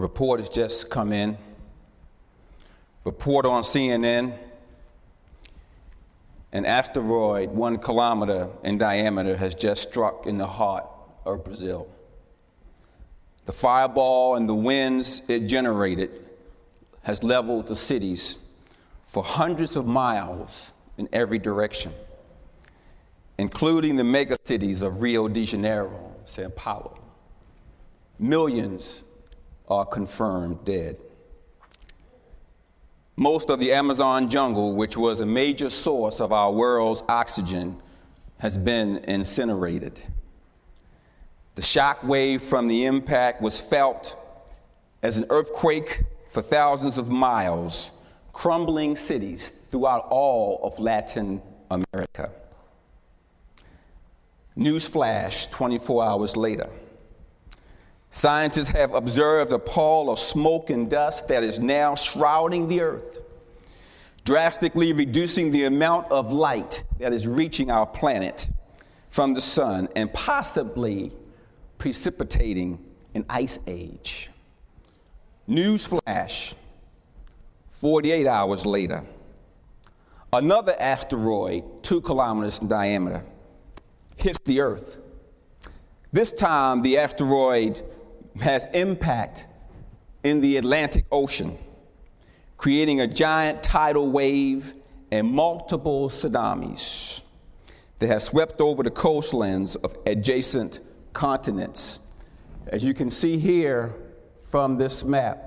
Report has just come in. Report on CNN an asteroid one kilometer in diameter has just struck in the heart of Brazil. The fireball and the winds it generated has leveled the cities for hundreds of miles in every direction, including the megacities of Rio de Janeiro, Sao Paulo. Millions are confirmed dead. Most of the Amazon jungle, which was a major source of our world's oxygen, has been incinerated. The shock wave from the impact was felt as an earthquake for thousands of miles, crumbling cities throughout all of Latin America. News flash 24 hours later. Scientists have observed a pall of smoke and dust that is now shrouding the earth, drastically reducing the amount of light that is reaching our planet from the sun and possibly precipitating an ice age. Newsflash 48 hours later, another asteroid, two kilometers in diameter, hits the Earth. This time, the asteroid has impact in the Atlantic Ocean, creating a giant tidal wave and multiple tsunamis that have swept over the coastlands of adjacent continents. As you can see here from this map,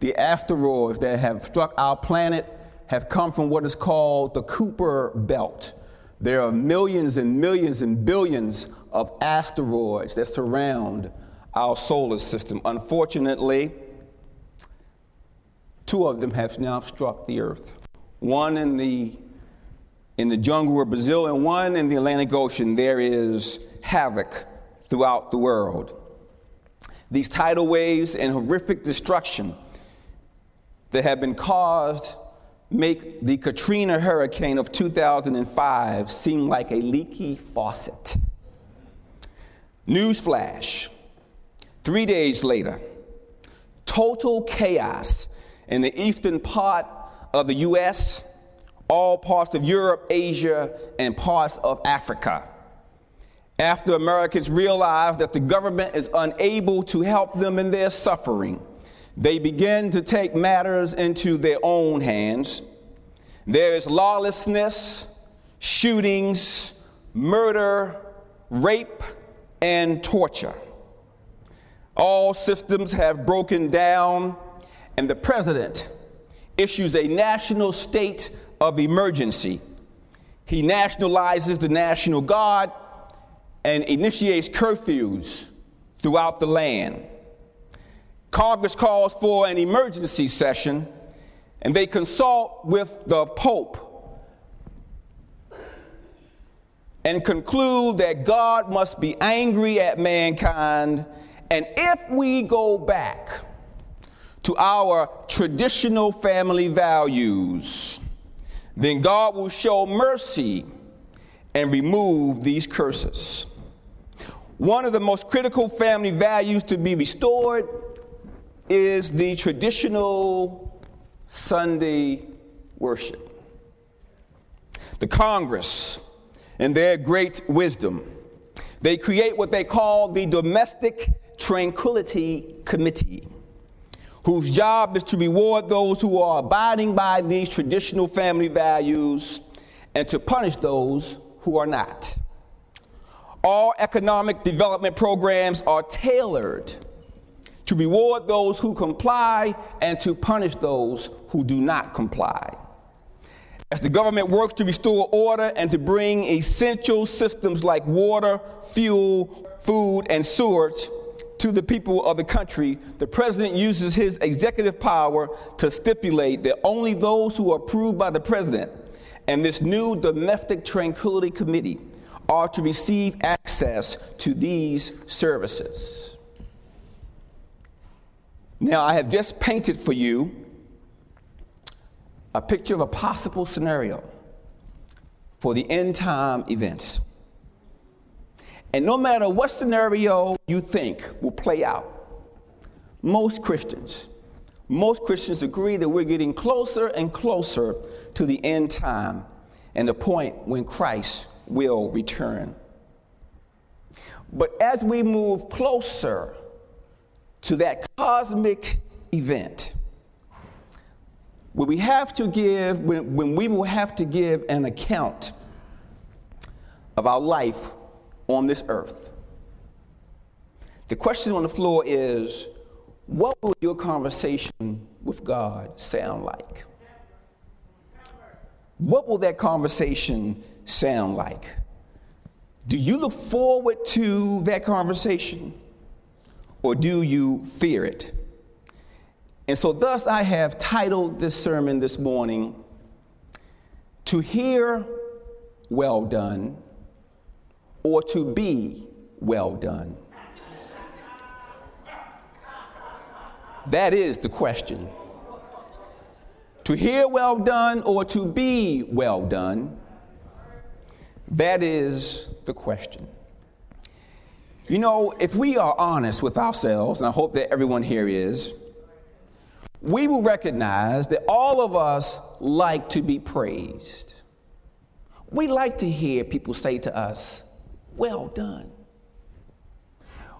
the asteroids that have struck our planet have come from what is called the Kuiper Belt. There are millions and millions and billions of asteroids that surround our solar system. Unfortunately, two of them have now struck the Earth. One in the in the jungle of Brazil and one in the Atlantic Ocean. There is havoc throughout the world. These tidal waves and horrific destruction that have been caused make the Katrina hurricane of 2005 seem like a leaky faucet. Newsflash Three days later, total chaos in the eastern part of the US, all parts of Europe, Asia, and parts of Africa. After Americans realized that the government is unable to help them in their suffering, they begin to take matters into their own hands. There is lawlessness, shootings, murder, rape, and torture. All systems have broken down, and the president issues a national state of emergency. He nationalizes the National Guard and initiates curfews throughout the land. Congress calls for an emergency session, and they consult with the Pope and conclude that God must be angry at mankind and if we go back to our traditional family values, then God will show mercy and remove these curses. One of the most critical family values to be restored is the traditional Sunday worship. The Congress, in their great wisdom, they create what they call the Domestic Tranquility Committee, whose job is to reward those who are abiding by these traditional family values and to punish those who are not. All economic development programs are tailored to reward those who comply and to punish those who do not comply. As the government works to restore order and to bring essential systems like water, fuel, food, and sewage to the people of the country, the president uses his executive power to stipulate that only those who are approved by the president and this new Domestic Tranquility Committee are to receive access to these services. Now, I have just painted for you a picture of a possible scenario for the end time events. And no matter what scenario you think will play out, Most Christians, most Christians agree that we're getting closer and closer to the end time and the point when Christ will return. But as we move closer to that cosmic event, when we have to give, when, when we will have to give an account of our life on this earth, the question on the floor is what will your conversation with God sound like? What will that conversation sound like? Do you look forward to that conversation or do you fear it? And so, thus, I have titled this sermon this morning, To Hear Well Done or To Be Well Done. That is the question. To hear well done or to be well done, that is the question. You know, if we are honest with ourselves, and I hope that everyone here is, we will recognize that all of us like to be praised. We like to hear people say to us, Well done.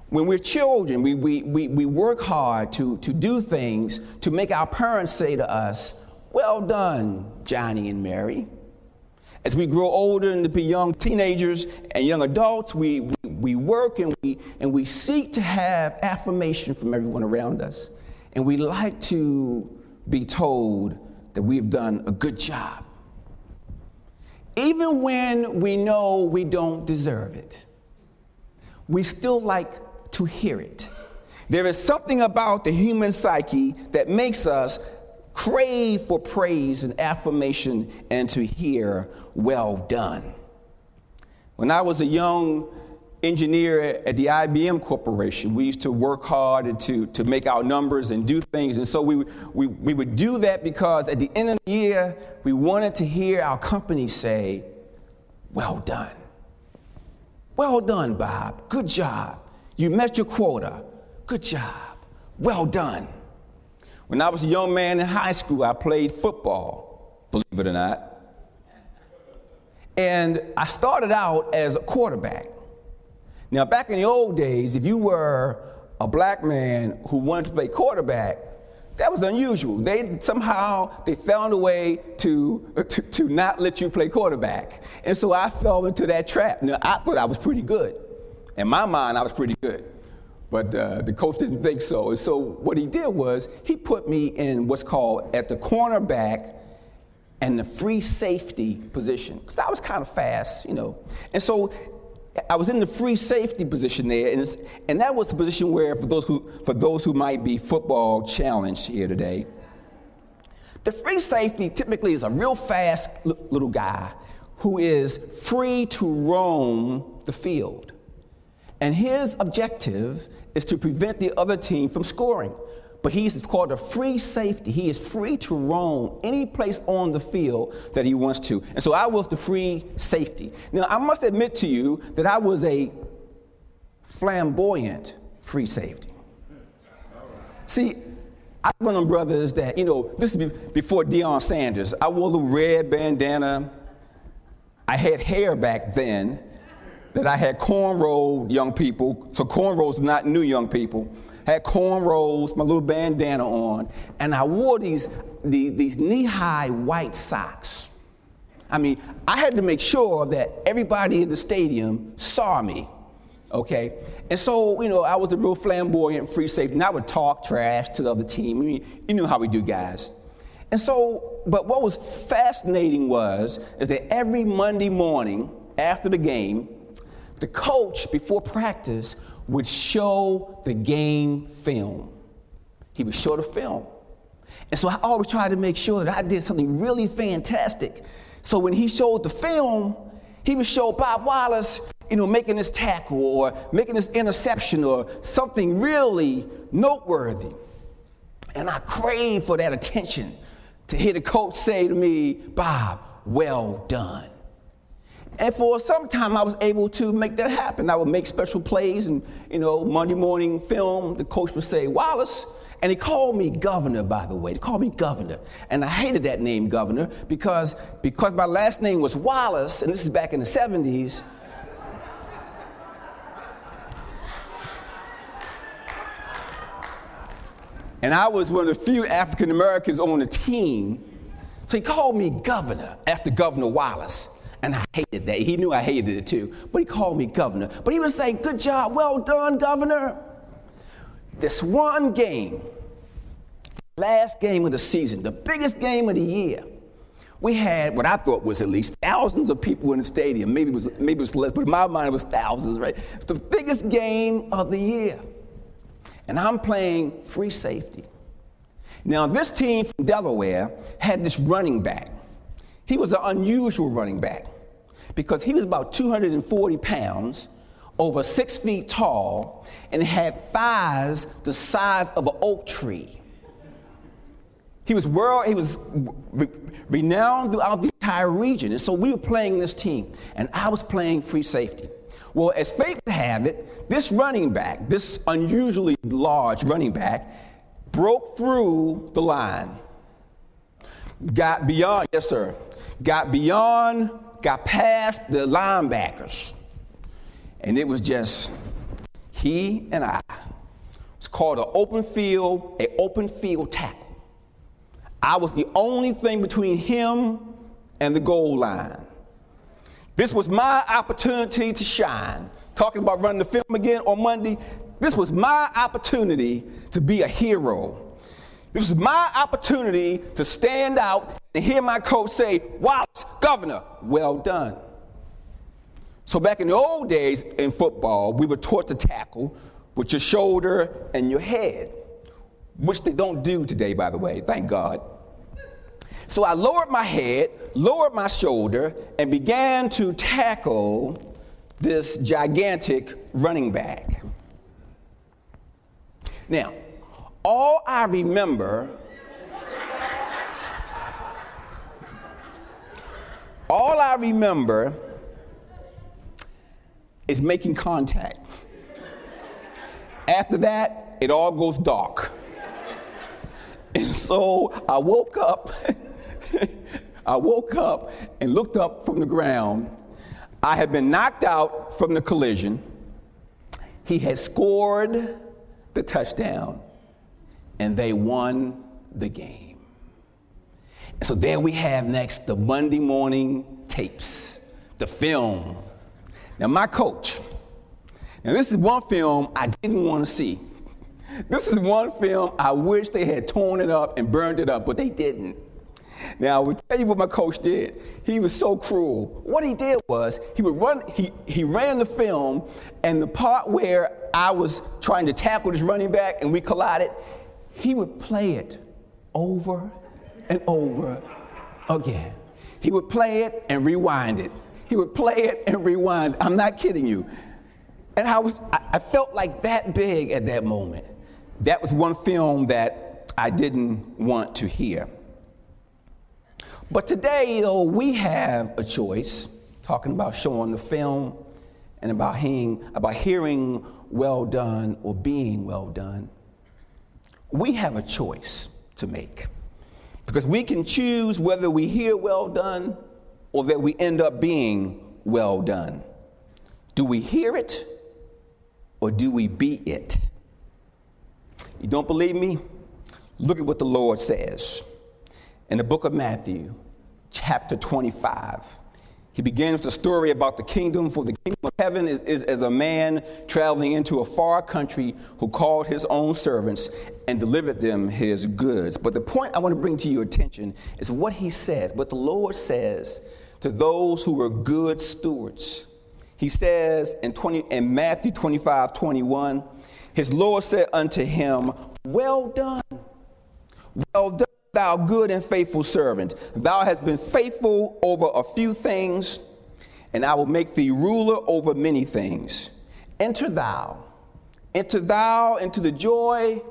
When we're children, we, we, we, we work hard to, to do things to make our parents say to us, Well done, Johnny and Mary. As we grow older and to be young teenagers and young adults, we, we, we work and we, and we seek to have affirmation from everyone around us. And we like to be told that we've done a good job. Even when we know we don't deserve it, we still like to hear it. There is something about the human psyche that makes us crave for praise and affirmation and to hear, well done. When I was a young engineer at the IBM Corporation, we used to work hard to, to make our numbers and do things. And so we, we, we would do that because at the end of the year, we wanted to hear our company say, Well done. Well done, Bob. Good job. You met your quota. Good job. Well done. When I was a young man in high school, I played football, believe it or not. And I started out as a quarterback. Now, back in the old days, if you were a black man who wanted to play quarterback, that was unusual. They somehow they found a way to, to, to not let you play quarterback. And so I fell into that trap. Now I thought I was pretty good. In my mind, I was pretty good. But uh, the coach didn't think so. And so what he did was he put me in what's called at the cornerback and the free safety position because I was kind of fast, you know. And so I was in the free safety position there, and, and that was the position where, for those who for those who might be football challenged here today, the free safety typically is a real fast little guy who is free to roam the field. And his objective is to prevent the other team from scoring. But he's called a free safety. He is free to roam any place on the field that he wants to. And so I was the free safety. Now, I must admit to you that I was a flamboyant free safety. See, I was one of them brothers that, you know, this is before Deion Sanders. I wore the red bandana. I had hair back then that I had cornrowed young people. So cornrows not new young people. Had cornrows, my little bandana on, and I wore these, the, these knee-high white socks. I mean, I had to make sure that everybody in the stadium saw me, okay? And so, you know, I was a real flamboyant free safety, and I would talk trash to the other team. I mean, you know how we do, guys. And so, but what was fascinating was, is that every Monday morning after the game, the coach, before practice, would show the game film. He would show the film. And so I always tried to make sure that I did something really fantastic. So when he showed the film, he would show Bob Wallace, you know, making this tackle or making this interception or something really noteworthy. And I craved for that attention to hear the coach say to me, Bob, well done. And for some time, I was able to make that happen. I would make special plays and, you know, Monday morning film. The coach would say, Wallace, and he called me governor, by the way. He called me governor. And I hated that name, governor, because, because my last name was Wallace, and this is back in the 70s. And I was one of the few African Americans on the team. So he called me governor after Governor Wallace. And I hated that. He knew I hated it too. But he called me governor. But he would say, Good job, well done, governor. This one game, last game of the season, the biggest game of the year, we had what I thought was at least thousands of people in the stadium. Maybe it was, maybe it was less, but in my mind it was thousands, right? It's the biggest game of the year. And I'm playing free safety. Now, this team from Delaware had this running back. He was an unusual running back because he was about 240 pounds, over six feet tall, and had thighs the size of an oak tree. He was world, he was re- renowned throughout the entire region. And so we were playing this team, and I was playing free safety. Well, as fate would have it, this running back, this unusually large running back, broke through the line. Got beyond, yes, sir, got beyond, got past the linebackers. And it was just he and I. It's called an open field, an open field tackle. I was the only thing between him and the goal line. This was my opportunity to shine. Talking about running the film again on Monday, this was my opportunity to be a hero. This was my opportunity to stand out and hear my coach say, Wallace, governor, well done. So back in the old days in football, we were taught to tackle with your shoulder and your head, which they don't do today, by the way, thank God. So I lowered my head, lowered my shoulder, and began to tackle this gigantic running back. Now, all I remember, all I remember is making contact. After that, it all goes dark. And so I woke up I woke up and looked up from the ground. I had been knocked out from the collision. He had scored the touchdown, and they won the game. so there we have next the Monday morning tapes, the film. Now, my coach, now this is one film I didn't want to see. This is one film I wish they had torn it up and burned it up, but they didn't. Now, I will tell you what my coach did. He was so cruel. What he did was he would run, he, he ran the film, and the part where I was trying to tackle this running back and we collided, he would play it over and over again. He would play it and rewind it. He would play it and rewind. I'm not kidding you. And I was I, felt like that big at that moment. That was one film that I didn't want to hear. But today, though, we have a choice, talking about showing the film and about hearing, about hearing well done or being well done. We have a choice to make because we can choose whether we hear well done or that we end up being well done. Do we hear it or do we be it? You don't believe me? Look at what the Lord says in the book of Matthew, chapter 25. He begins the story about the kingdom, for the kingdom of heaven is, is, as a man traveling into a far country who called his own servants and delivered them his goods. But the point I want to bring to your attention is what he says, what the Lord says to those who were good stewards. He says in, 20, in Matthew 25 21, his Lord said unto him, Well done, well done thou good and faithful servant. Thou hast been faithful over a few things, and I will make thee ruler over many things. Enter thou, enter thou into the joy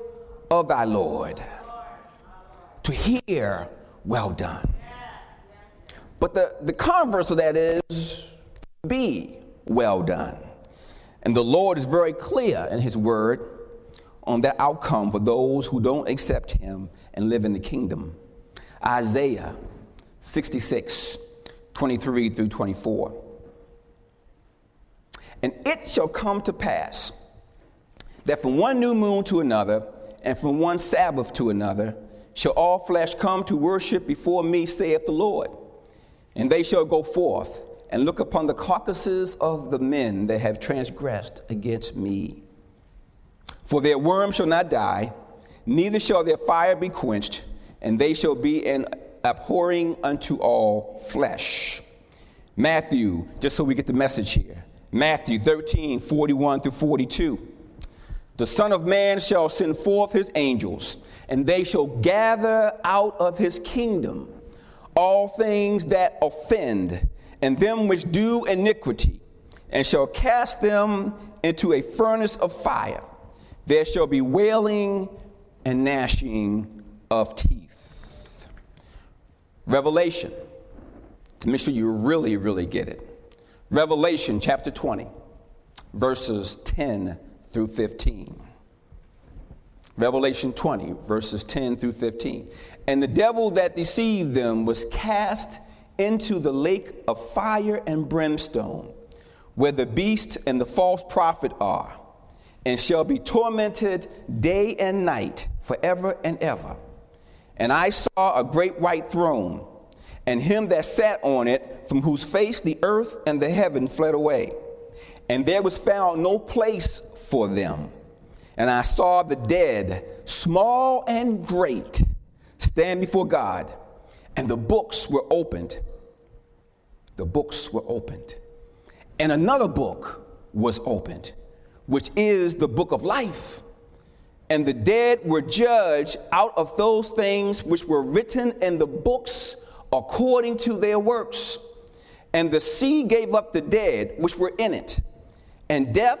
of thy Lord. To hear, well done. But the, the converse of that is, be well done. And the Lord is very clear in His word on that outcome for those who don't accept Him and live in the kingdom. Isaiah 66, 23 through 24. And it shall come to pass that from one new moon to another, and from one Sabbath to another, shall all flesh come to worship before me, saith the Lord. And they shall go forth and look upon the carcasses of the men that have transgressed against me. For their worm shall not die, neither shall their fire be quenched, and they shall be an abhorring unto all flesh. Matthew, just so we get the message here. Matthew 13, 41 through 42. The Son of Man shall send forth his angels, and they shall gather out of his kingdom all things that offend, and them which do iniquity, and shall cast them into a furnace of fire. There shall be wailing and gnashing of teeth. Revelation, to make sure you really, really get it. Revelation chapter 20, verses 10 through 15. Revelation 20, verses 10 through 15. And the devil that deceived them was cast into the lake of fire and brimstone, where the beast and the false prophet are, and shall be tormented day and night forever and ever. And I saw a great white throne, and him that sat on it, from whose face the earth and the heaven fled away. And there was found no place for them. And I saw the dead, small and great, stand before God, and the books were opened. The books were opened. And another book was opened, which is the book of life. And the dead were judged out of those things which were written in the books according to their works. And the sea gave up the dead which were in it and death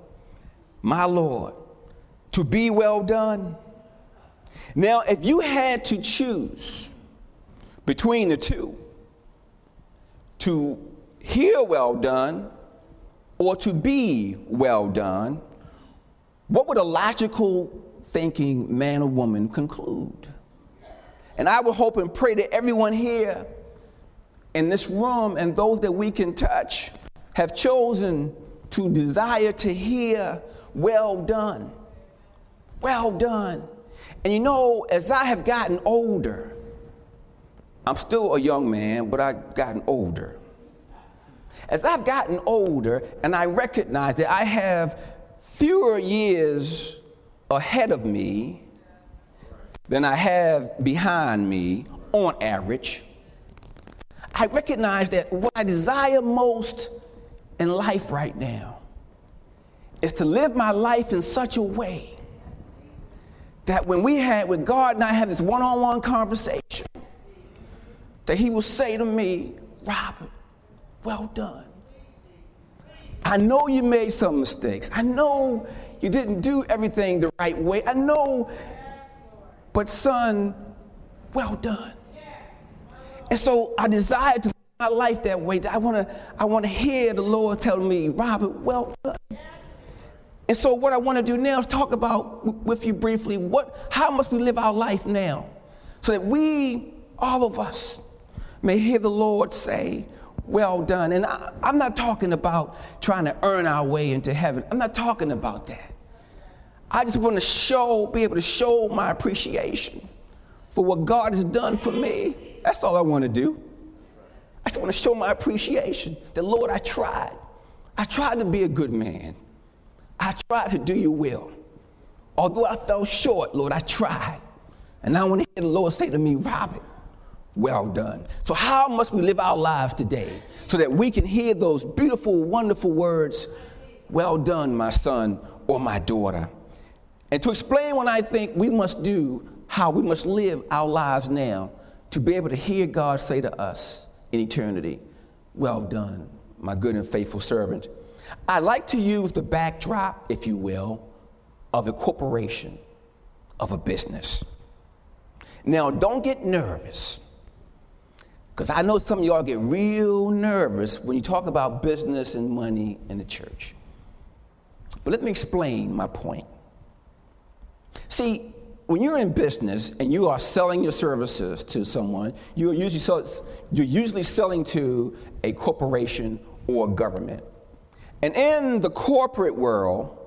my Lord, to be well done. Now, if you had to choose between the two, to hear well done or to be well done, what would a logical thinking man or woman conclude? And I would hope and pray that everyone here in this room and those that we can touch have chosen to desire to hear well done. Well done. And you know, as I have gotten older, I'm still a young man, but I've gotten older. As I've gotten older and I recognize that I have fewer years ahead of me than I have behind me on average, I recognize that what I desire most in life right now is to live my life in such a way that when we had, with God and I have this one on one conversation, that He will say to me, Robert, well done. I know you made some mistakes. I know you didn't do everything the right way. I know, but son, well done. And so I desire to live my life that way. I want to I want to hear the Lord tell me, Robert, well done. And so, what I want to do now is talk about with you briefly what, how must we live our life now, so that we, all of us, may hear the Lord say, "Well done." And I, I'm not talking about trying to earn our way into heaven. I'm not talking about that. I just want to show, be able to show my appreciation for what God has done for me. That's all I want to do. I just want to show my appreciation that, Lord, I tried. I tried to be a good man. I tried to do your will. Although I fell short, Lord, I tried. And I want to hear the Lord say to me, Robert, well done. So, how must we live our lives today so that we can hear those beautiful, wonderful words, well done, my son or my daughter? And to explain what I think we must do, how we must live our lives now to be able to hear God say to us in eternity, well done, my good and faithful servant. I like to use the backdrop, if you will, of a corporation, of a business. Now, don't get nervous because I know some of y'all get real nervous when you talk about business and money in the church. But let me explain my point. See, when you're in business and you are selling your services to someone, you're usually, you're usually selling to a corporation or a government. And in the corporate world,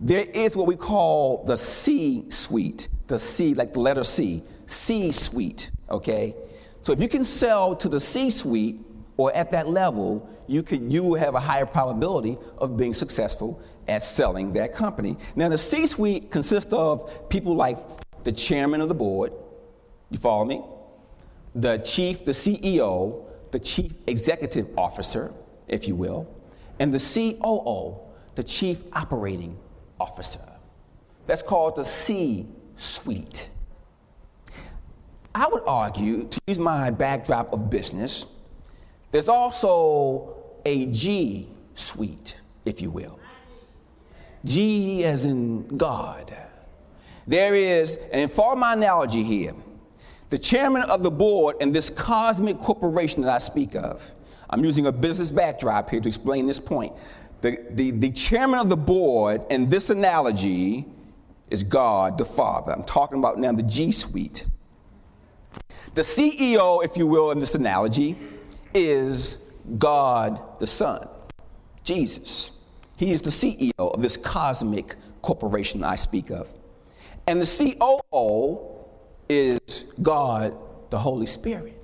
there is what we call the C suite, the C, like the letter C, C suite, okay? So if you can sell to the C suite or at that level, you, can, you will have a higher probability of being successful at selling that company. Now, the C suite consists of people like the chairman of the board, you follow me? The chief, the CEO, the chief executive officer, if you will, and the COO, the chief operating officer. That's called the C suite. I would argue, to use my backdrop of business, there's also a G suite, if you will. G as in God. There is, and for my analogy here, the chairman of the board in this cosmic corporation that I speak of. I'm using a business backdrop here to explain this point. The, the, the chairman of the board in this analogy is God the Father. I'm talking about now the G suite. The CEO, if you will, in this analogy, is God the Son, Jesus. He is the CEO of this cosmic corporation I speak of. And the COO is God the Holy Spirit.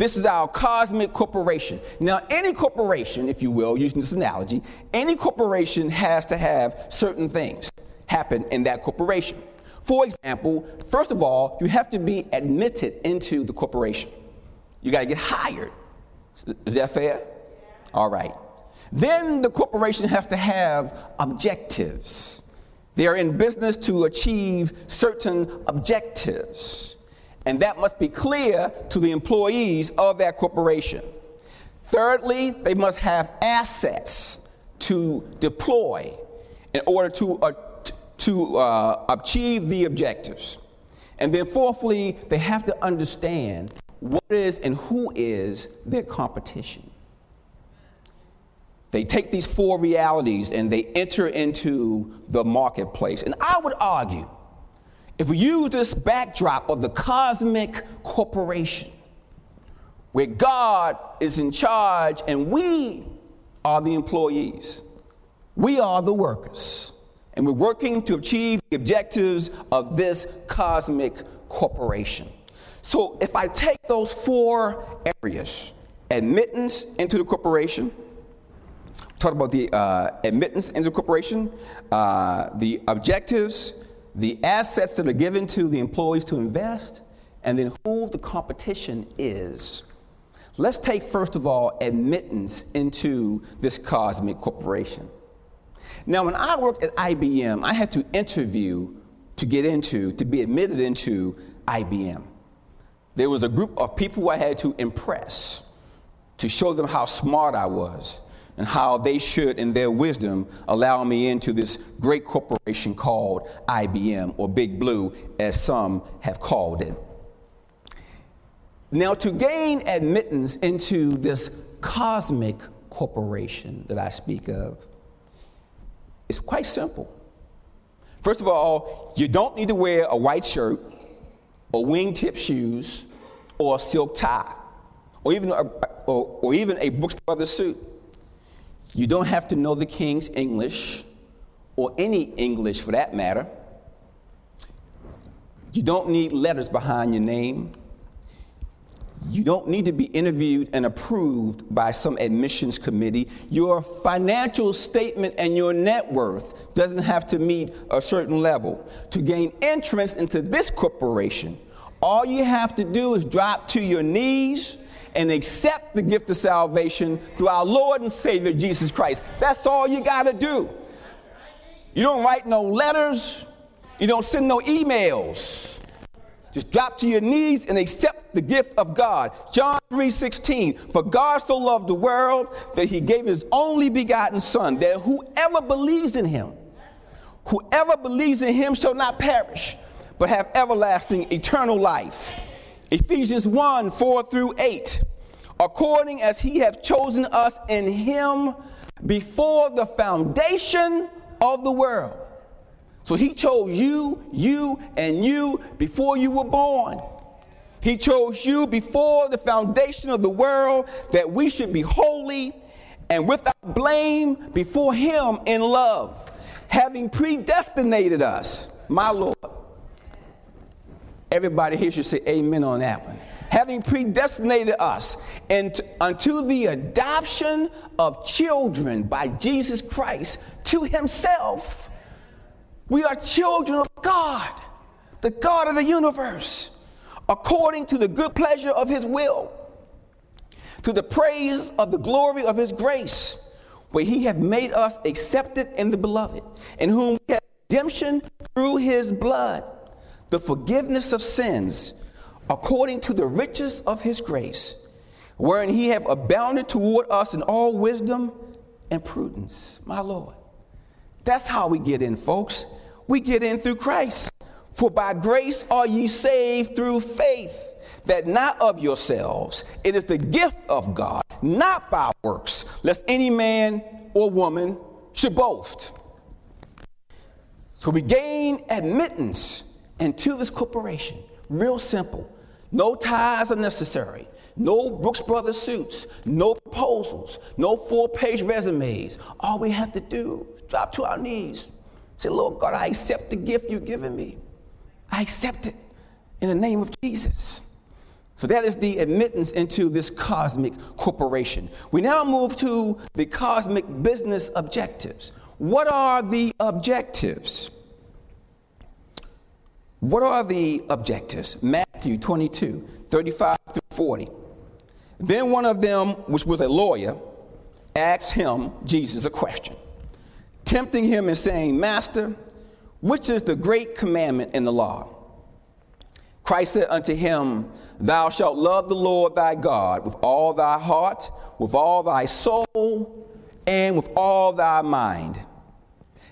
This is our cosmic corporation. Now, any corporation, if you will, using this analogy, any corporation has to have certain things happen in that corporation. For example, first of all, you have to be admitted into the corporation. You got to get hired. Is that fair? All right. Then the corporation has to have objectives. They are in business to achieve certain objectives. And that must be clear to the employees of that corporation. Thirdly, they must have assets to deploy in order to uh, to uh, achieve the objectives. And then, fourthly, they have to understand what is and who is their competition. They take these four realities and they enter into the marketplace. And I would argue, if we use this backdrop of the cosmic corporation, where God is in charge and we are the employees, we are the workers and we're working to achieve the objectives of this cosmic corporation. So if I take those four areas admittance into the corporation, talk about the uh, admittance into the corporation, uh, the objectives, the assets that are given to the employees to invest, and then who the competition is. Let's take, first of all, admittance into this cosmic corporation. Now, when I worked at IBM, I had to interview to get into, to be admitted into IBM. There was a group of people I had to impress to show them how smart I was and how they should, in their wisdom, allow me into this great corporation called IBM or Big Blue, as some have called it. Now, to gain admittance into this cosmic corporation that I speak of, it's quite simple. First of all, you don't need to wear a white shirt or wingtip shoes or a silk tie or even a, or, or even a Brooks Brothers suit. You don't have to know the King's English or any English for that matter. You don't need letters behind your name. You don't need to be interviewed and approved by some admissions committee. Your financial statement and your net worth doesn't have to meet a certain level. To gain entrance into this corporation, All you have to do is drop to your knees and accept the gift of salvation through our Lord and Savior Jesus Christ. That's all you got to do. You don't write no letters, you don't send no emails. Just drop to your knees and accept the gift of God. John 3:16 For God so loved the world that he gave his only begotten son that whoever believes in him whoever believes in him shall not perish but have everlasting eternal life. Ephesians 1 4 through 8. According as he hath chosen us in him before the foundation of the world. So he chose you, you, and you before you were born. He chose you before the foundation of the world that we should be holy and without blame before him in love, having predestinated us, my Lord. Everybody here should say amen on that one having predestinated us into, unto the adoption of children by Jesus Christ to himself. We are children of God, the God of the universe, according to the good pleasure of his will, to the praise of the glory of his grace, where he hath made us accepted in the beloved, in whom we have redemption through his blood, the forgiveness of sins according to the riches of his grace, wherein he have abounded toward us in all wisdom and prudence, my Lord. That's how we get in, folks. We get in through Christ. For by grace are ye saved through faith, that not of yourselves. It is the gift of God, not by works, lest any man or woman should boast. So we gain admittance into this corporation. Real simple. No ties are necessary. No Brooks Brothers suits. No proposals. No four page resumes. All we have to do is drop to our knees. Say, Lord God, I accept the gift you've given me. I accept it in the name of Jesus. So that is the admittance into this cosmic corporation. We now move to the cosmic business objectives. What are the objectives? What are the objectives? Matthew 22, 35 through 40. Then one of them, which was a lawyer, asked him, Jesus, a question, tempting him and saying, Master, which is the great commandment in the law? Christ said unto him, Thou shalt love the Lord thy God with all thy heart, with all thy soul, and with all thy mind.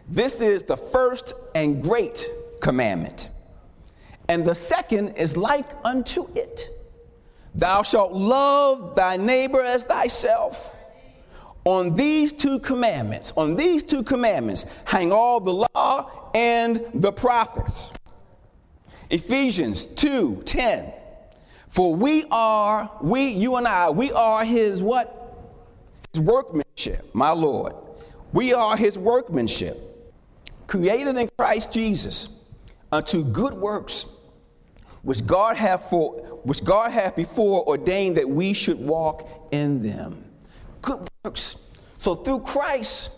This is the first and great commandment. And the second is like unto it Thou shalt love thy neighbor as thyself. On these two commandments, on these two commandments, hang all the law and the prophets. Ephesians 2 10. For we are, we, you and I, we are his what? His workmanship, my Lord. We are his workmanship, created in Christ Jesus unto good works which God hath for which God hath before ordained that we should walk in them. Good works. So through Christ,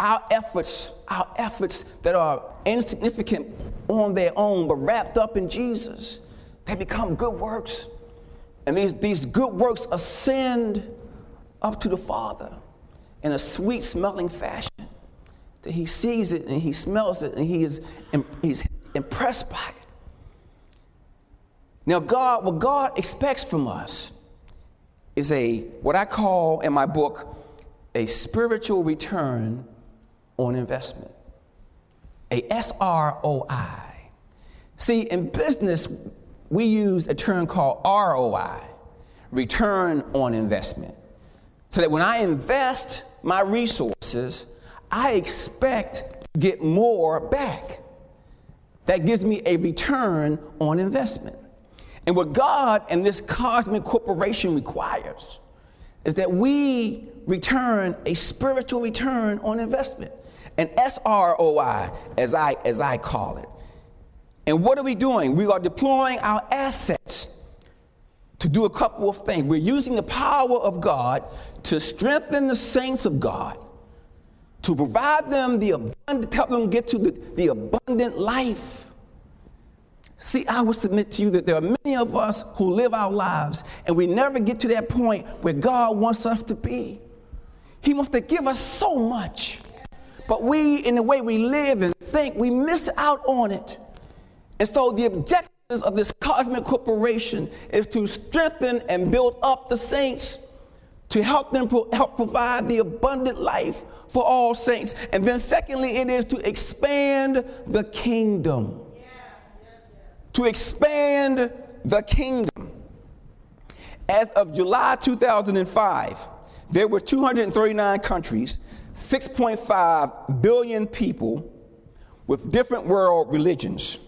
our efforts, our efforts that are insignificant on their own, but wrapped up in Jesus, they become good works. And these, these good works ascend up to the Father in a sweet smelling fashion. That he sees it and he smells it and he is he's impressed by it. Now, God, what God expects from us is a, what I call in my book, a spiritual return on investment, a SROI. See, in business, we use a term called ROI, return on investment. So that when I invest my resources, I expect to get more back. That gives me a return on investment. And what God and this cosmic corporation requires is that we return a spiritual return on investment, an SROI, as I, as I call it. And what are we doing? We are deploying our assets to do a couple of things. We're using the power of God to strengthen the saints of God, to provide them the abundant, help them get to the, the abundant life See, I would submit to you that there are many of us who live our lives and we never get to that point where God wants us to be. He wants to give us so much. But we, in the way we live and think, we miss out on it. And so the objectives of this cosmic corporation is to strengthen and build up the saints, to help them pro- help provide the abundant life for all saints. And then secondly, it is to expand the kingdom to expand the kingdom. As of July 2005, there were 239 countries, 6.5 billion people with different world religions.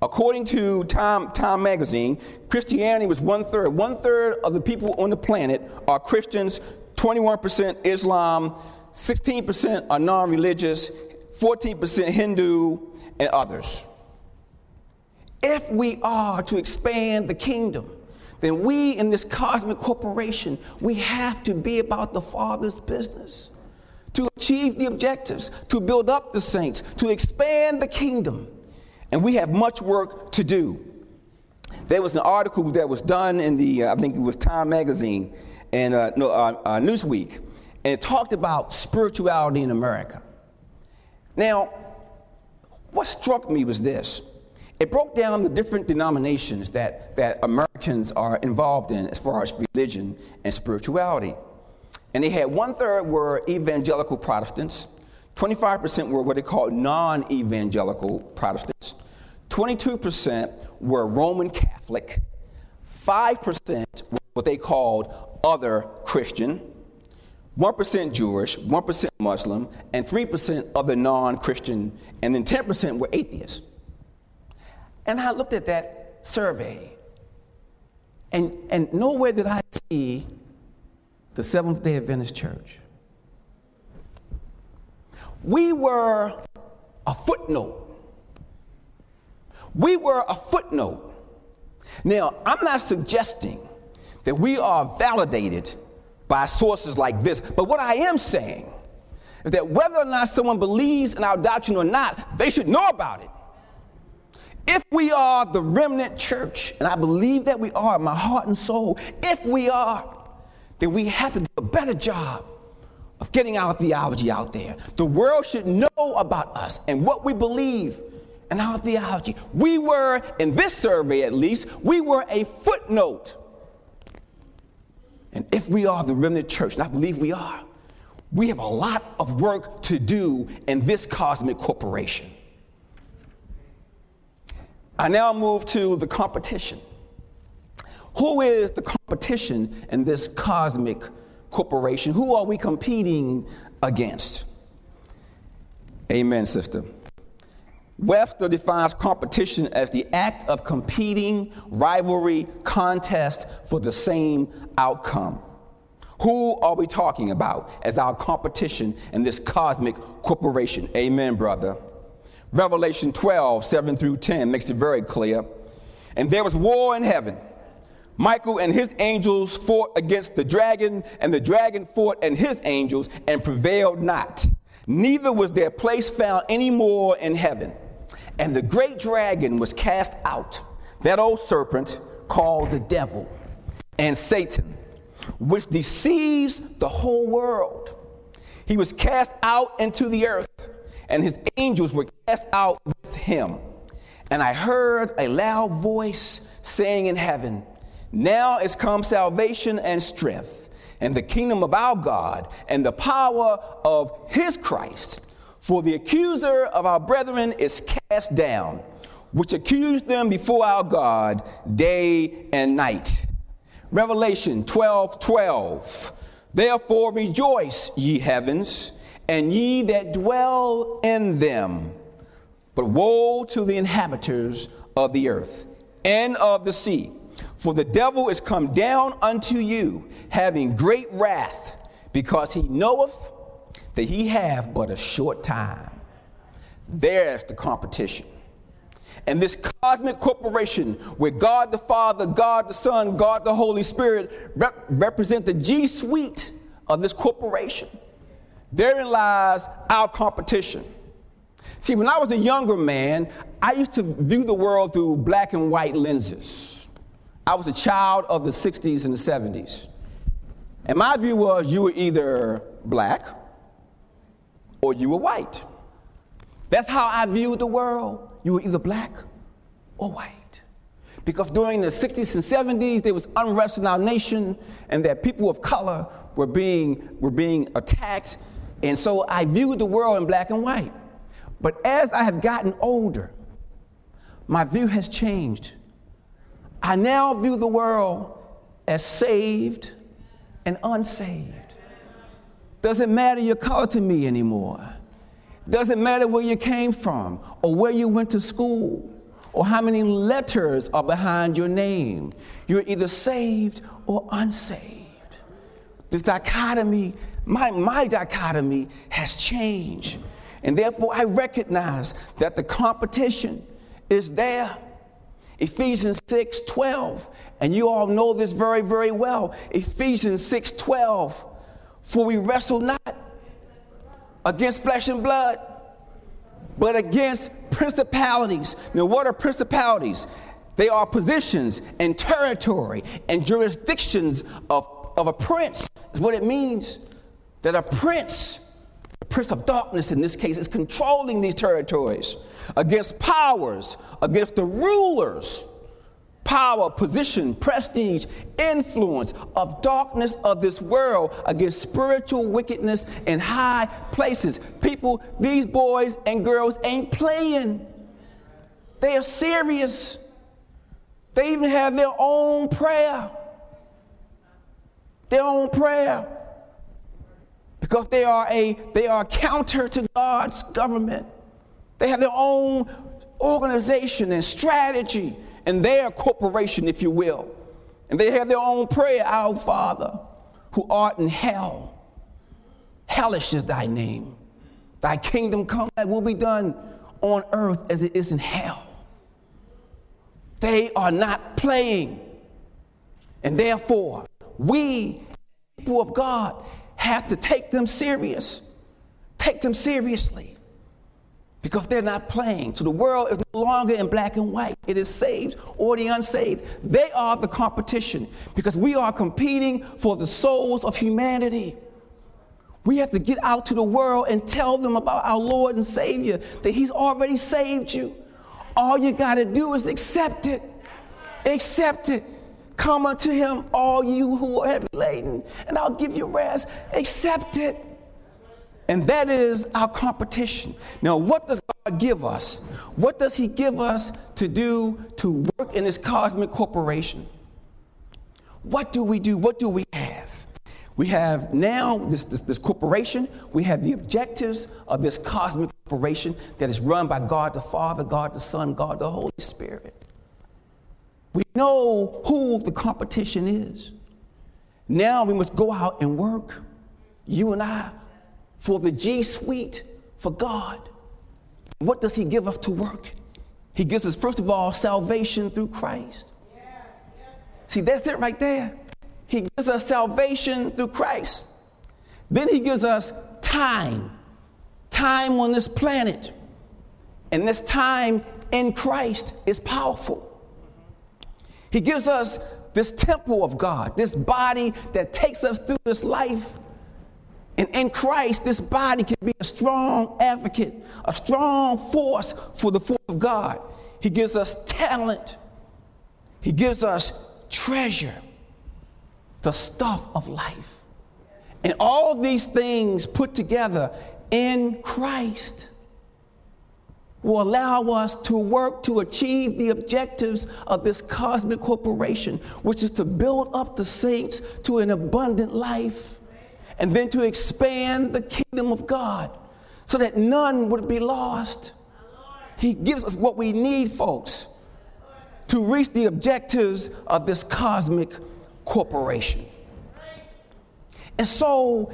According to Time, Time magazine, Christianity was one third. One third of the people on the planet are Christians, 21% Islam, 16% are non religious, 14% Hindu, and others. If we are to expand the kingdom, then we in this cosmic corporation, we have to be about the Father's business to achieve the objectives, to build up the saints, to expand the kingdom. And we have much work to do. There was an article that was done in the, uh, I think it was Time Magazine and uh, no, uh, uh Newsweek, and it talked about spirituality in America. Now, what struck me was this it broke down the different denominations that, that Americans are involved in as far as religion and spirituality. And they had one third were evangelical Protestants, 25% were what they called non evangelical Protestants, 22% were Roman Catholic, 5% were what they called other Christian, 1% Jewish, 1% Muslim, and 3% other non Christian, and then 10% were atheists. And I looked at that survey, and, and nowhere did I see the Seventh day Adventist Church. We were a footnote. We were a footnote. Now, I'm not suggesting that we are validated by sources like this, but what I am saying is that whether or not someone believes in our doctrine or not, they should know about it. If we are the remnant church, and I believe that we are, my heart and soul, if we are, then we have to do a better job of getting our theology out there. The world should know about us and what we believe and our theology. We were, in this survey at least, we were a footnote. And if we are the remnant church, and I believe we are, we have a lot of work to do in this cosmic corporation. I now move to the competition. Who is the competition in this cosmic corporation? Who are we competing against? Amen, sister. Webster defines competition as the act of competing, rivalry, contest for the same outcome. Who are we talking about as our competition in this cosmic corporation? Amen, brother. Revelation 12, 7 through 10 makes it very clear. And there was war in heaven. Michael and his angels fought against the dragon, and the dragon fought and his angels and prevailed not. Neither was their place found any more in heaven. And the great dragon was cast out, that old serpent called the devil and Satan, which deceives the whole world. He was cast out into the earth and his angels were cast out with him. And I heard a loud voice saying in heaven, Now is come salvation and strength, and the kingdom of our God, and the power of his Christ. For the accuser of our brethren is cast down, which accused them before our God day and night. Revelation 12 12. Therefore rejoice, ye heavens and ye that dwell in them. But woe to the inhabitants of the earth and of the sea, for the devil is come down unto you, having great wrath, because he knoweth that he have but a short time. There's the competition. And this cosmic corporation where God the Father, God the Son, God the Holy Spirit rep- represent the G suite of this corporation. Therein lies our competition. See, when I was a younger man, I used to view the world through black and white lenses. I was a child of the 60s and the 70s. And my view was you were either black or you were white. That's how I viewed the world. You were either black or white. Because during the 60s and 70s, there was unrest in our nation, and that people of color were being, were being attacked. And so I viewed the world in black and white. But as I have gotten older, my view has changed. I now view the world as saved and unsaved. Doesn't matter your color to me anymore. Doesn't matter where you came from or where you went to school or how many letters are behind your name. You're either saved or unsaved. This dichotomy, my, my dichotomy has changed. And therefore, I recognize that the competition is there. Ephesians 6 12, and you all know this very, very well. Ephesians 6 12, for we wrestle not against flesh and blood, but against principalities. Now, what are principalities? They are positions and territory and jurisdictions of, of a prince, is what it means. That a prince prince of darkness in this case is controlling these territories against powers, against the rulers, power, position, prestige, influence of darkness of this world, against spiritual wickedness in high places. People, these boys and girls ain't playing. They are serious. They even have their own prayer. Their own prayer because they are a they are counter to God's government. They have their own organization and strategy and their corporation, if you will. And they have their own prayer, Our Father, who art in hell. Hellish is thy name. Thy kingdom come, that will be done on earth as it is in hell. They are not playing. And therefore, we, people of God, have to take them serious. Take them seriously. Because they're not playing. So the world is no longer in black and white. It is saved or the unsaved. They are the competition because we are competing for the souls of humanity. We have to get out to the world and tell them about our Lord and Savior, that He's already saved you. All you got to do is accept it. Accept it. Come unto him, all you who are heavy laden, and I'll give you rest. Accept it. And that is our competition. Now, what does God give us? What does He give us to do to work in this cosmic corporation? What do we do? What do we have? We have now this, this, this, corporation, we have the objectives of this cosmic corporation that is run by God the Father, God the Son, God the Holy Spirit. We know who the competition is. Now we must go out and work, you and I, for the G suite for God. What does He give us to work? He gives us, first of all, salvation through Christ. See, that's it right there. He gives us salvation through Christ. Then He gives us time, time on this planet. And this time in Christ is powerful. He gives us this temple of God, this body that takes us through this life. And in Christ, this body can be a strong advocate, a strong force for the force of God. He gives us talent, He gives us treasure, the stuff of life. And all these things put together in Christ will allow us to work to achieve the objectives of this cosmic corporation, which is to build up the saints to an abundant life and then to expand the kingdom of God so that none would be lost. He gives us what we need, folks, to reach the objectives of this cosmic corporation. And so,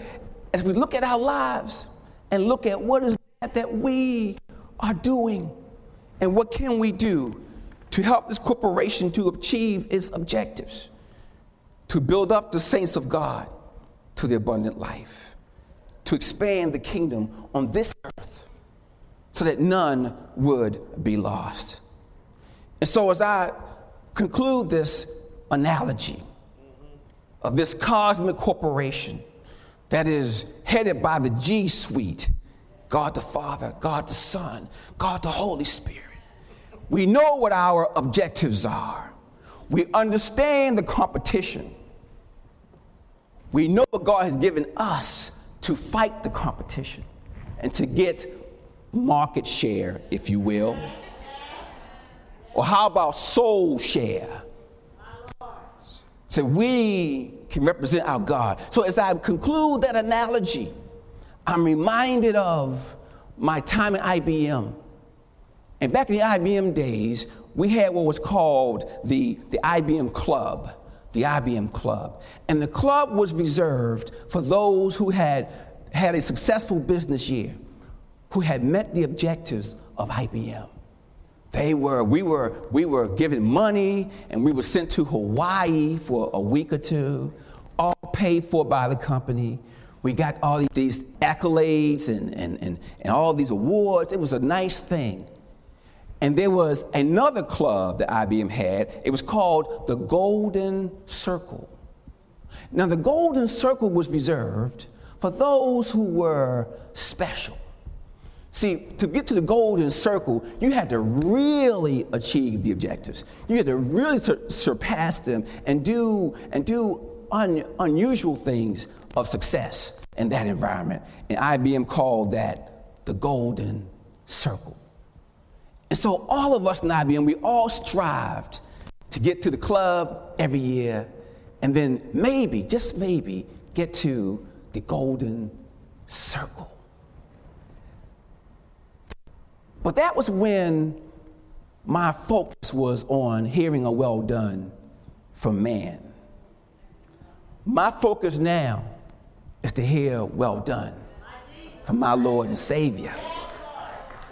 as we look at our lives and look at what is that we are doing and what can we do to help this corporation to achieve its objectives, to build up the saints of God to the abundant life, to expand the kingdom on this earth. so that none would be lost. And so, as I conclude this analogy of this cosmic corporation that is headed by the G Suite God the Father, God the Son, God the Holy Spirit. We know what our objectives are. We understand the competition. We know what God has given us to fight the competition and to get market share, if you will. Or how about soul share? So we can represent our God. So as I conclude that analogy, I'm reminded of my time at IBM. And back in the IBM days, we had what was called the, the IBM Club, the IBM Club. And the club was reserved for those who had had a successful business year, who had met the objectives of IBM. They were, we were, we were given money and we were sent to Hawaii for a week or two, all paid for by the company. We got all these accolades and, and, and, and all these awards. It was a nice thing. And there was another club that IBM had. It was called the Golden Circle. Now, the Golden Circle was reserved for those who were special. See, to get to the golden circle, you had to really achieve the objectives. You had to really sur- surpass them and do, and do un- unusual things of success in that environment. And IBM called that the golden circle. And so all of us in IBM, we all strived to get to the club every year and then maybe, just maybe, get to the golden circle. But that was when my focus was on hearing a well done from man. My focus now is to hear well done from my Lord and Savior.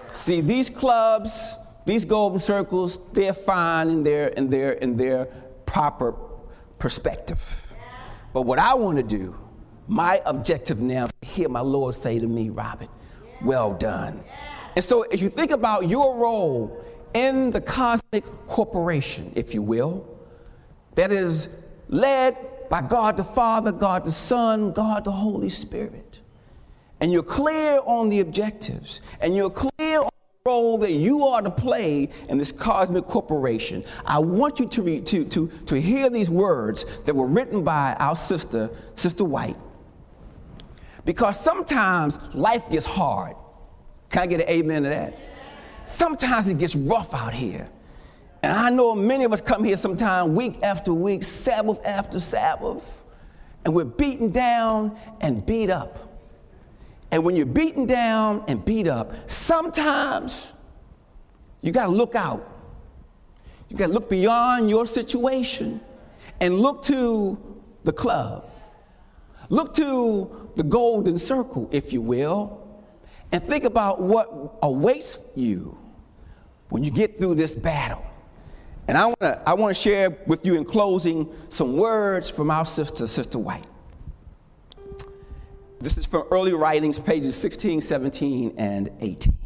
See, these clubs, these golden circles, they're fine in their, in their, in their proper perspective. But what I want to do, my objective now, is to hear my Lord say to me, Robert, well done. And so, as you think about your role in the cosmic corporation, if you will, that is led by God the Father, God the Son, God the Holy Spirit, and you're clear on the objectives, and you're clear on the role that you are to play in this cosmic corporation, I want you to, to, to, to hear these words that were written by our sister, Sister White. Because sometimes life gets hard. Can I get an amen to that? Sometimes it gets rough out here. And I know many of us come here sometime week after week, Sabbath after Sabbath, and we're beaten down and beat up. And when you're beaten down and beat up, sometimes you got to look out. You got to look beyond your situation and look to the club. Look to the golden circle, if you will, and think about what awaits you when you get through this battle. And I want to I wanna share with you in closing some words from our sister, Sister White. This is from early writings, pages 16, 17, and 18.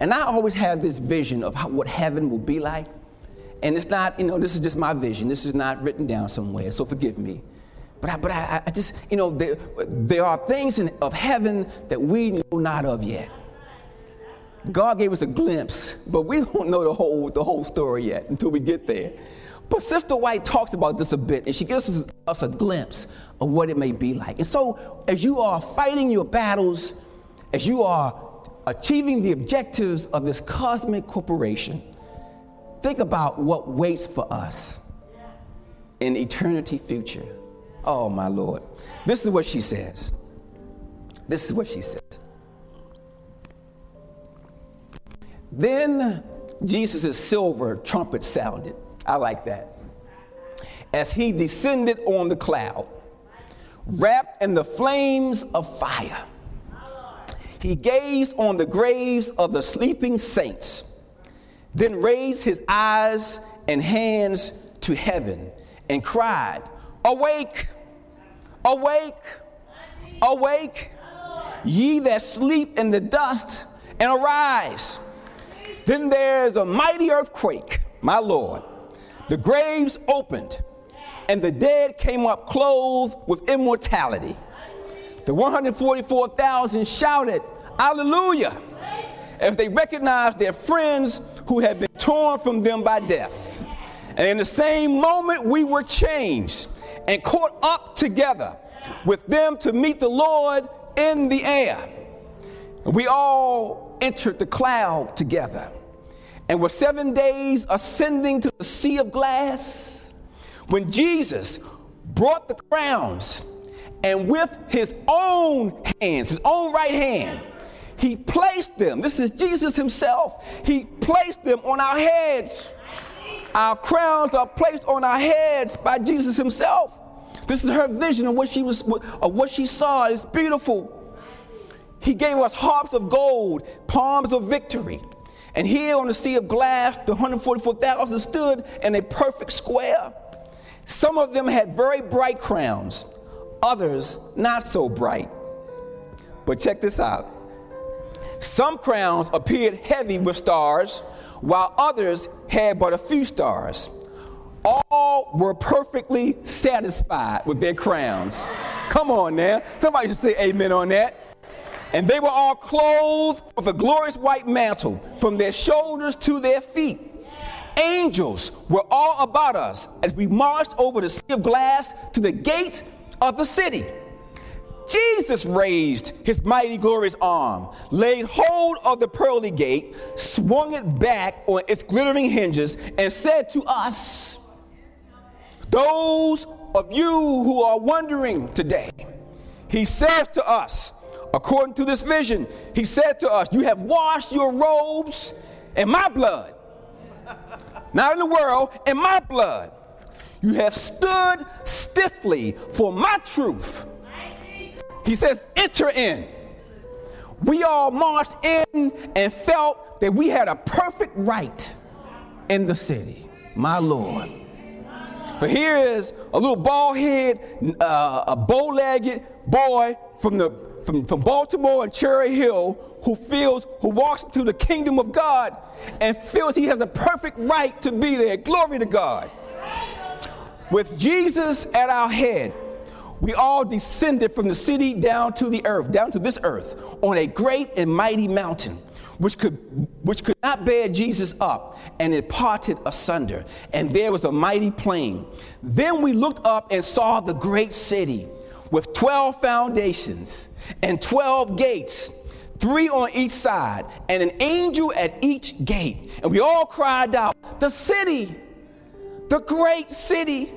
And I always have this vision of how, what heaven will be like. And it's not, you know, this is just my vision. This is not written down somewhere, so forgive me. But I, but I, I just, you know, there, there are things in, of heaven that we know not of yet. God gave us a glimpse, but we don't know the whole, the whole story yet until we get there. But Sister White talks about this a bit, and she gives us, a glimpse of what it may be like. And so, as you are fighting your battles, as you are achieving the objectives of this cosmic corporation, think about what waits for us in eternity future. Oh, my Lord. This is what she says. This is what she says. Then Jesus' silver trumpet sounded. I like that. As he descended on the cloud, wrapped in the flames of fire, he gazed on the graves of the sleeping saints, then raised his eyes and hands to heaven and cried, Awake! Awake! Awake! Ye that sleep in the dust and arise. Then there's a mighty earthquake, my Lord. The graves opened, and the dead came up clothed with immortality. The 144,000 shouted, Hallelujah! As they recognized their friends who had been torn from them by death. And in the same moment, we were changed and caught up together with them to meet the Lord in the air. We all entered the cloud together and were seven days ascending to the sea of glass when Jesus brought the crowns and with his own hands, his own right hand, he placed them. This is Jesus himself. He placed them on our heads. Our crowns are placed on our heads by Jesus himself. This is her vision of what she was of what she saw. It's beautiful. He gave us harps of gold, palms of victory. And here on the sea of glass, the 144,000 stood in a perfect square. Some of them had very bright crowns, others not so bright. But check this out. Some crowns appeared heavy with stars, while others had but a few stars. All were perfectly satisfied with their crowns. Come on now. Somebody should say amen on that. And they were all clothed with a glorious white mantle from their shoulders to their feet. Angels were all about us as we marched over the sea of glass to the gate of the city. Jesus raised his mighty, glorious arm, laid hold of the pearly gate, swung it back on its glittering hinges, and said to us, Those of you who are wondering today, he says to us, according to this vision, he said to us, You have washed your robes in my blood. Not in the world, in my blood. You have stood stiffly for my truth he says, enter in. We all marched in and felt that we had a perfect right in the city. My Lord. But here is a little bald head, uh, a bow legged boy from, the, from, from Baltimore and Cherry Hill who feels, who walks into the kingdom of God and feels he has a perfect right to be there. Glory to God. With Jesus at our head, we all descended from the city down to the earth, down to this earth, on a great and mighty mountain, which could, which could not bear Jesus up, and it parted asunder. And there was a mighty plain. Then we looked up and saw the great city with 12 foundations and 12 gates, three on each side, and an angel at each gate. And we all cried out, The city, the great city,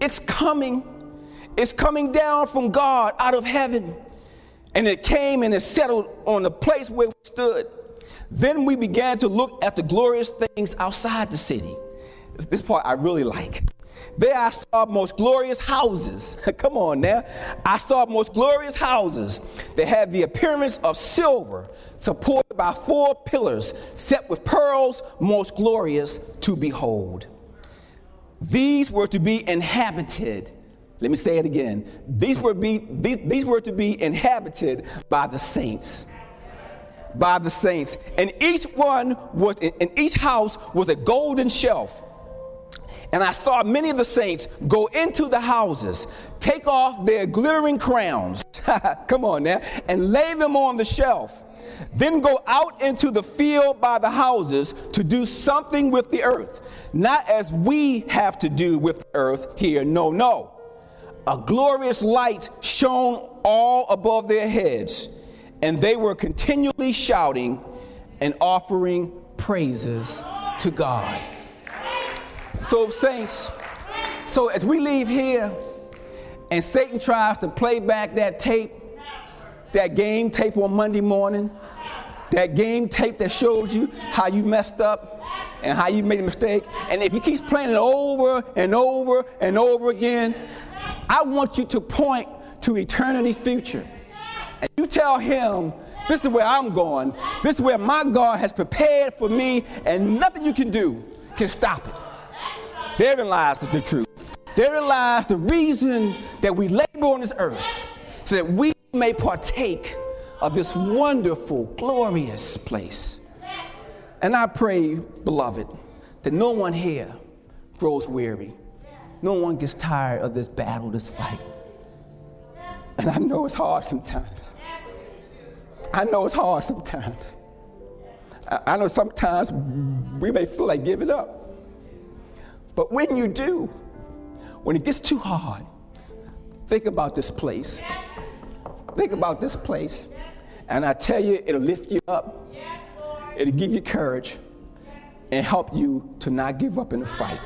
it's coming it's coming down from God out of heaven. And it came and it settled on the place where we stood. Then we began to look at the glorious things outside the city. This part I really like. There I saw most glorious houses. Come on now. I saw most glorious houses that had the appearance of silver, supported by four pillars, set with pearls, most glorious to behold. These were to be inhabited let me say it again. These were, be, these, these were to be inhabited by the saints. By the saints. And each one was, in each house was a golden shelf. And I saw many of the saints go into the houses, take off their glittering crowns, come on now, and lay them on the shelf. Then go out into the field by the houses to do something with the earth. Not as we have to do with the earth here, no, no a glorious light shone all above their heads, and they were continually shouting and offering praises to God. So, saints, so as we leave here and Satan tries to play back that tape, that game tape on Monday morning, that game tape that showed you how you messed up and how you made a mistake, and if he keeps playing it over and over and over again, I want you to point to eternity future. And you tell him, this is where I'm going. This is where my God has prepared for me, and nothing you can do can stop it. Therein lies the truth. Therein lies the reason that we labor on this earth, so that we may partake of this wonderful, glorious place. And I pray, beloved, that no one here grows weary. No one gets tired of this battle, this fight. And I know it's hard sometimes. I know it's hard sometimes. I know sometimes we may feel like giving up. But when you do, when it gets too hard, think about this place. Think about this place. And I tell you, it'll lift you up, it'll give you courage, and help you to not give up in the fight.